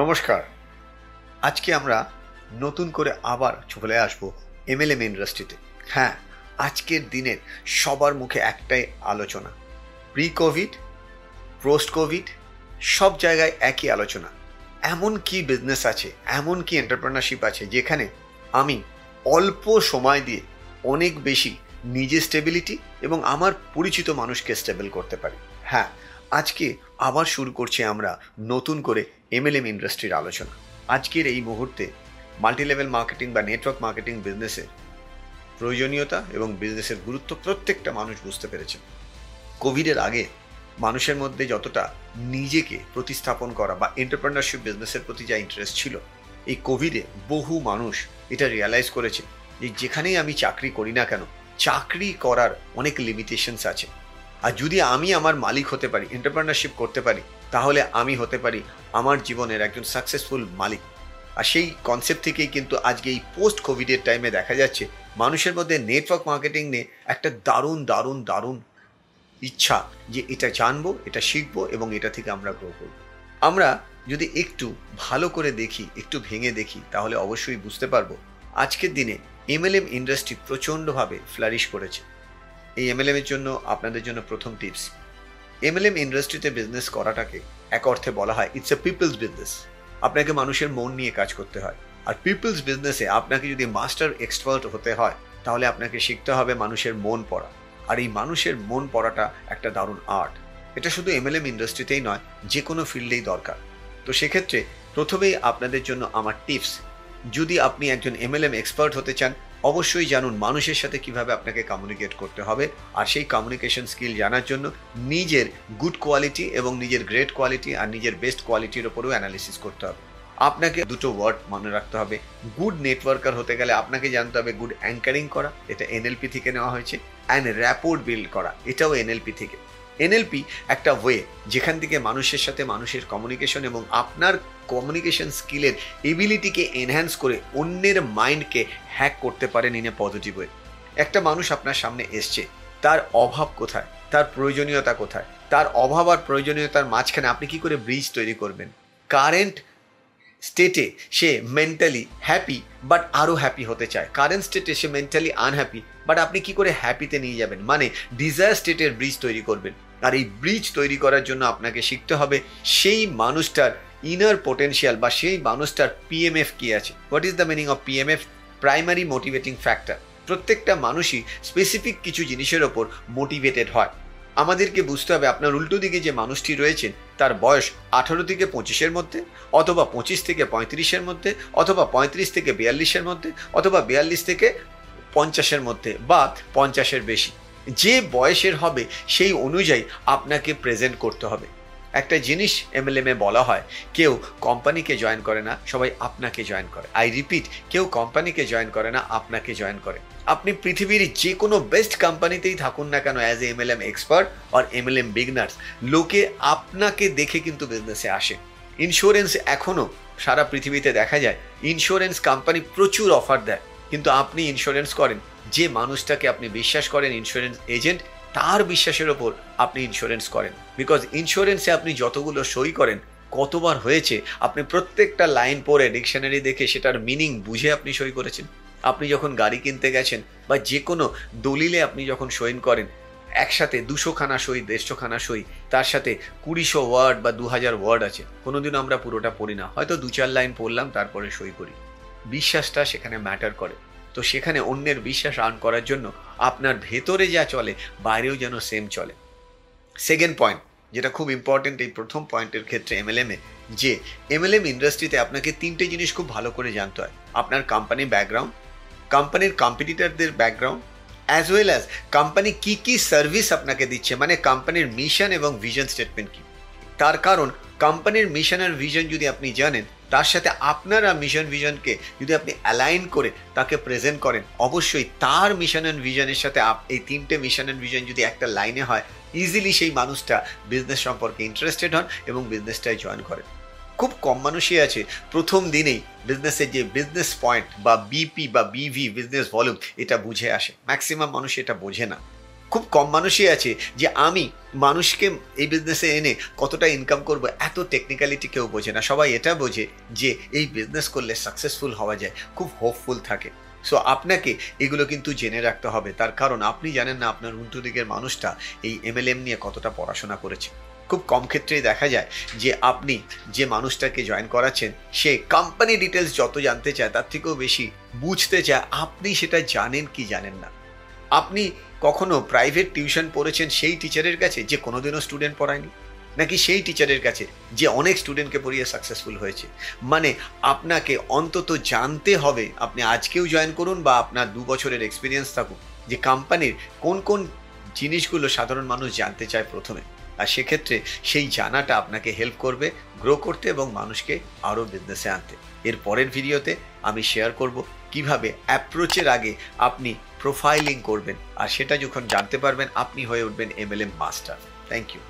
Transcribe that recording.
নমস্কার। আজকে আমরা নতুন করে আবার চলে আসব এমএলএম ইন্ডাস্ট্রিতে হ্যাঁ আজকের দিনের সবার মুখে একটাই আলোচনা। প্রি কোভিড পোস্ট কোভিড সব জায়গায় একই আলোচনা। এমন কি বিজনেস আছে, এমন কি এন্টারপ্রেনারশিপ আছে, যেখানে আমি অল্প সময় দিয়ে অনেক বেশি নিজে স্টেবিলিটি এবং আমার পরিচিত মানুষকে স্টেবল করতে পারি। হ্যাঁ আজকে আবার শুরু করছি আমরা নতুন করে এমএলএম ইন্ডাস্ট্রির আলোচনা। আজকের এই মুহূর্তে মাল্টি লেভেল মার্কেটিং বা নেটওয়ার্ক মার্কেটিং বিজনেসের প্রয়োজনীয়তা এবং বিজনেসের গুরুত্ব প্রত্যেকটা মানুষ বুঝতে পেরেছে। কোভিডের আগে মানুষের মধ্যে যতটা নিজেকে প্রতিস্থাপন করা বা এন্টারপ্রেনারশিপ বিজনেসের প্রতি যা ইন্টারেস্ট ছিল, এই কোভিডে বহু মানুষ এটা রিয়ালাইজ করেছে যে যেখানেই আমি চাকরি করি না কেন, চাকরি করার অনেক লিমিটেশনস আছে। আর যদি আমি আমার মালিক হতে পারি এন্টারপ্রেনারশিপ করতে পারি, তাহলে আমি হতে পারি আমার জীবনের একজন সাকসেসফুল মালিক। আর সেই কনসেপ্ট থেকেই কিন্তু আজকে এই পোস্ট কোভিডের টাইমে দেখা যাচ্ছে, মানুষের মধ্যে নেটওয়ার্ক মার্কেটিং নিয়ে একটা দারুণ দারুণ দারুণ ইচ্ছা যে এটা জানব, এটা শিখব এবং এটা থেকে আমরা গ্রো করব। আমরা যদি একটু ভালো করে দেখি, একটু ভেঙে দেখি, তাহলে অবশ্যই বুঝতে পারব, আজকের দিনে এমএলএম ইন্ডাস্ট্রি প্রচণ্ডভাবে ফ্লারিশ করেছে। এই এমএলএম এর জন্য আপনাদের জন্য প্রথম টিপস। এমএলএম ইন্ডাস্ট্রিতে বিজনেস করাটাকে এক অর্থে বলা হয় ইটস এ পিপলস বিজনেস আপনাকে মানুষের মন নিয়ে কাজ করতে হয়। আর পিপলস বিজনেসে আপনাকে যদি মাস্টার এক্সপার্ট হতে হয়, তাহলে আপনাকে শিখতে হবে মানুষের মন পড়া। আর এই মানুষের মন পড়াটা একটা দারুণ আর্ট এটা শুধু এমএলএম ইন্ডাস্ট্রিতেই নয় যে কোনো ফিল্ডেই দরকার। তো সেক্ষেত্রে প্রথমেই আপনাদের জন্য আমার টিপস যদি আপনি একজন এমএলএম এক্সপার্ট হতে চান অবশ্যই জানুন মানুষের সাথে কীভাবে আপনাকে কমিউনিকেট করতে হবে আর সেই কমিউনিকেশন স্কিল জানার জন্য নিজের গুড কোয়ালিটি এবং নিজের গ্রেট কোয়ালিটি আর নিজের বেস্ট কোয়ালিটির ওপরেও অ্যানালিসিস করতে হবে। আপনাকে দুটো ওয়ার্ড মনে রাখতে হবে। গুড নেটওয়ার্কার হতে গেলে আপনাকে জানতে হবে গুড অ্যাঙ্কারিং করা, এটা এনএলপি থেকে নেওয়া হয়েছে অ্যান্ড র্যাপোর্ট বিল্ড করা, এটাও এনএলপি থেকে। এনএলপি একটা ওয়ে যেখান থেকে মানুষের সাথে মানুষের কমিউনিকেশন এবং আপনার কমিউনিকেশন স্কিলের এবিলিটিকে এনহ্যান্স করে অন্যের মাইন্ডকে হ্যাক করতে পারেন ইন এ পজিটিভ ওয়ে একটা মানুষ আপনার সামনে এসছে, তার অভাব কোথায়? তার প্রয়োজনীয়তা কোথায়? তার অভাব আর প্রয়োজনীয়তার মাঝখানে আপনি কি করে ব্রিজ তৈরি করবেন? কারেন্ট স্টেটে সে মেন্টালি হ্যাপি বাট আরও হ্যাপি হতে চায়। কারেন্ট স্টেটে সে মেন্টালি আনহ্যাপি বাট আপনি কি করে হ্যাপিতে নিয়ে যাবেন? মানে ডিজায়ার স্টেটের ব্রিজ তৈরি করবেন। আর এই ব্রিজ তৈরি করার জন্য আপনাকে শিখতে হবে, সেই মানুষটার ইনার পোটেন্সিয়াল বা সেই মানুষটার পিএমএফ কি আছে? What is the meaning of PMF primary motivating factor প্রত্যেকটা মানুষই স্পেসিফিক কিছু জিনিসের ওপর মোটিভেটেড হয়। আমাদেরকে বুঝতে হবে, আপনার উল্টো দিকে যে মানুষটি রয়েছেন তার বয়স আঠারো থেকে পঁচিশের মধ্যে অথবা পঁচিশ থেকে পঁয়ত্রিশের মধ্যে অথবা পঁয়ত্রিশ থেকে বিয়াল্লিশের মধ্যে অথবা বিয়াল্লিশ থেকে পঞ্চাশের মধ্যে বা পঞ্চাশের বেশি। যে বয়সের হবে সেই অনুযায়ী আপনাকে প্রেজেন্ট করতে হবে। একটা জিনিস এমএলএমে বলা হয়, কেউ কোম্পানিকে জয়েন করে না, সবাই আপনাকে জয়েন করে। আই রিপিট কেউ কোম্পানিকে জয়েন করে না, আপনাকে জয়েন করে। আপনি পৃথিবীর যে কোনো বেস্ট কোম্পানিতেই থাকুন না কেন as a M L M expert R MLM beginners লোকে আপনাকে দেখে কিন্তু বিজনেসে আসে। ইন্স্যুরেন্স এখনও সারা পৃথিবীতে দেখা যায় ইন্স্যুরেন্স কোম্পানি প্রচুর অফার দেয়, কিন্তু আপনি ইন্স্যুরেন্স করেন। যে মানুষটাকে আপনি বিশ্বাস করেন ইন্স্যুরেন্স এজেন্ট তার বিশ্বাসের ওপর আপনি ইন্স্যুরেন্স করেন। বিকজ ইন্স্যুরেন্সে আপনি যতগুলো সই করেন, কতবার হয়েছে, আপনি প্রত্যেকটা লাইন পড়ে ডিকশনারি দেখে সেটার মিনিং বুঝে আপনি সই করেছেন। আপনি যখন গাড়ি কিনতে গেছেন বা যে কোনো দলিলে আপনি যখন সইন করেন, একসাথে দুশো খানা সই দেড়শো খানা সই, তার সাথে কুড়িশো ওয়ার্ড বা দু হাজার ওয়ার্ড আছে। কোনোদিন আমরা পুরোটা পড়ি না। হয়তো দু চার লাইন পড়লাম, তারপরে সই করি। বিশ্বাসটা সেখানে ম্যাটার করে। তো সেখানে অন্যের বিশ্বাস আর্ন করার জন্য আপনার ভেতরে যা চলে, বাইরেও যেন সেম চলে। সেকেন্ড পয়েন্ট যেটা খুব ইম্পর্টেন্ট এই প্রথম পয়েন্টের ক্ষেত্রে এমএলএমে যে এমএলএম ইন্ডাস্ট্রিতে আপনাকে তিনটে জিনিস খুব ভালো করে জানতে হয়। আপনার কোম্পানির ব্যাকগ্রাউন্ড কোম্পানির কম্পিটিটারদের background as well as company কী কী সার্ভিস আপনাকে দিচ্ছে মানে কোম্পানির মিশন এবং ভিজন স্টেটমেন্ট কী। তার কারণ কোম্পানির মিশন আর ভিশন যদি আপনি জানেন, তার সাথে আপনারা মিশন ভিশনকে যদি আপনি অ্যালাইন করে তাকে প্রেজেন্ট করেন, অবশ্যই তার মিশন অ্যান্ড ভিশনের সাথে এই তিনটে মিশন অ্যান্ড ভিশন যদি একটা লাইনে হয় ইজিলি সেই মানুষটা বিজনেস সম্পর্কে ইন্টারেস্টেড হন এবং বিজনেসটায় জয়েন করেন। খুব কম মানুষই আছে, প্রথম দিনেই বিজনেসের যে বিজনেস পয়েন্ট বা বিপি বা বিভি বিজনেস ভলিউম এটা বুঝে আসে। ম্যাক্সিমাম মানুষ এটা বোঝে না। খুব কম মানুষই আছে যে আমি মানুষকে এই বিজনেসে এনে কতটা ইনকাম করব, এত টেকনিক্যালিটি কেউ বোঝে না। সবাই এটা বোঝে যে এই বিজনেস করলে সাকসেসফুল হওয়া যায়, খুব হোপফুল থাকে। সো আপনাকে এগুলো কিন্তু জেনে রাখতে হবে। তার কারণ আপনি জানেন না আপনার উল্টো দিকের মানুষটা এই এমএলএম নিয়ে কতটা পড়াশোনা করেছে। খুব কম ক্ষেত্রেই দেখা যায় যে আপনি যে মানুষটাকে জয়েন করাচ্ছেন, সে কোম্পানি ডিটেলস যত জানতে চায়, তার থেকেও বেশি বুঝতে চায়। আপনি সেটা জানেন কি জানেন না। আপনি কখনো প্রাইভেট টিউশন পড়েছেন সেই টিচারের কাছে যে কোনোদিনও স্টুডেন্ট পড়ায়নি? নাকি সেই টিচারের কাছে যে অনেক স্টুডেন্টকে পড়িয়ে সাকসেসফুল হয়েছে? মানে আপনাকে অন্তত জানতে হবে, আপনি আজকেও জয়েন করুন বা আপনার দু বছরের এক্সপিরিয়েন্স থাকুন যে কোম্পানির কোন কোন জিনিসগুলো সাধারণ মানুষ জানতে চায় প্রথমে। আর সেক্ষেত্রে সেই জানাটা আপনাকে হেল্প করবে গ্রো করতে এবং মানুষকে আরও বিজনেসে আনতে। এর পরের ভিডিওতে আমি শেয়ার করব কীভাবে অ্যাপ্রোচের আগে আপনি প্রোফাইলিং করবেন আর সেটা যখন জানতে পারবেন, আপনি হয়ে উঠবেন M L MLM master thank you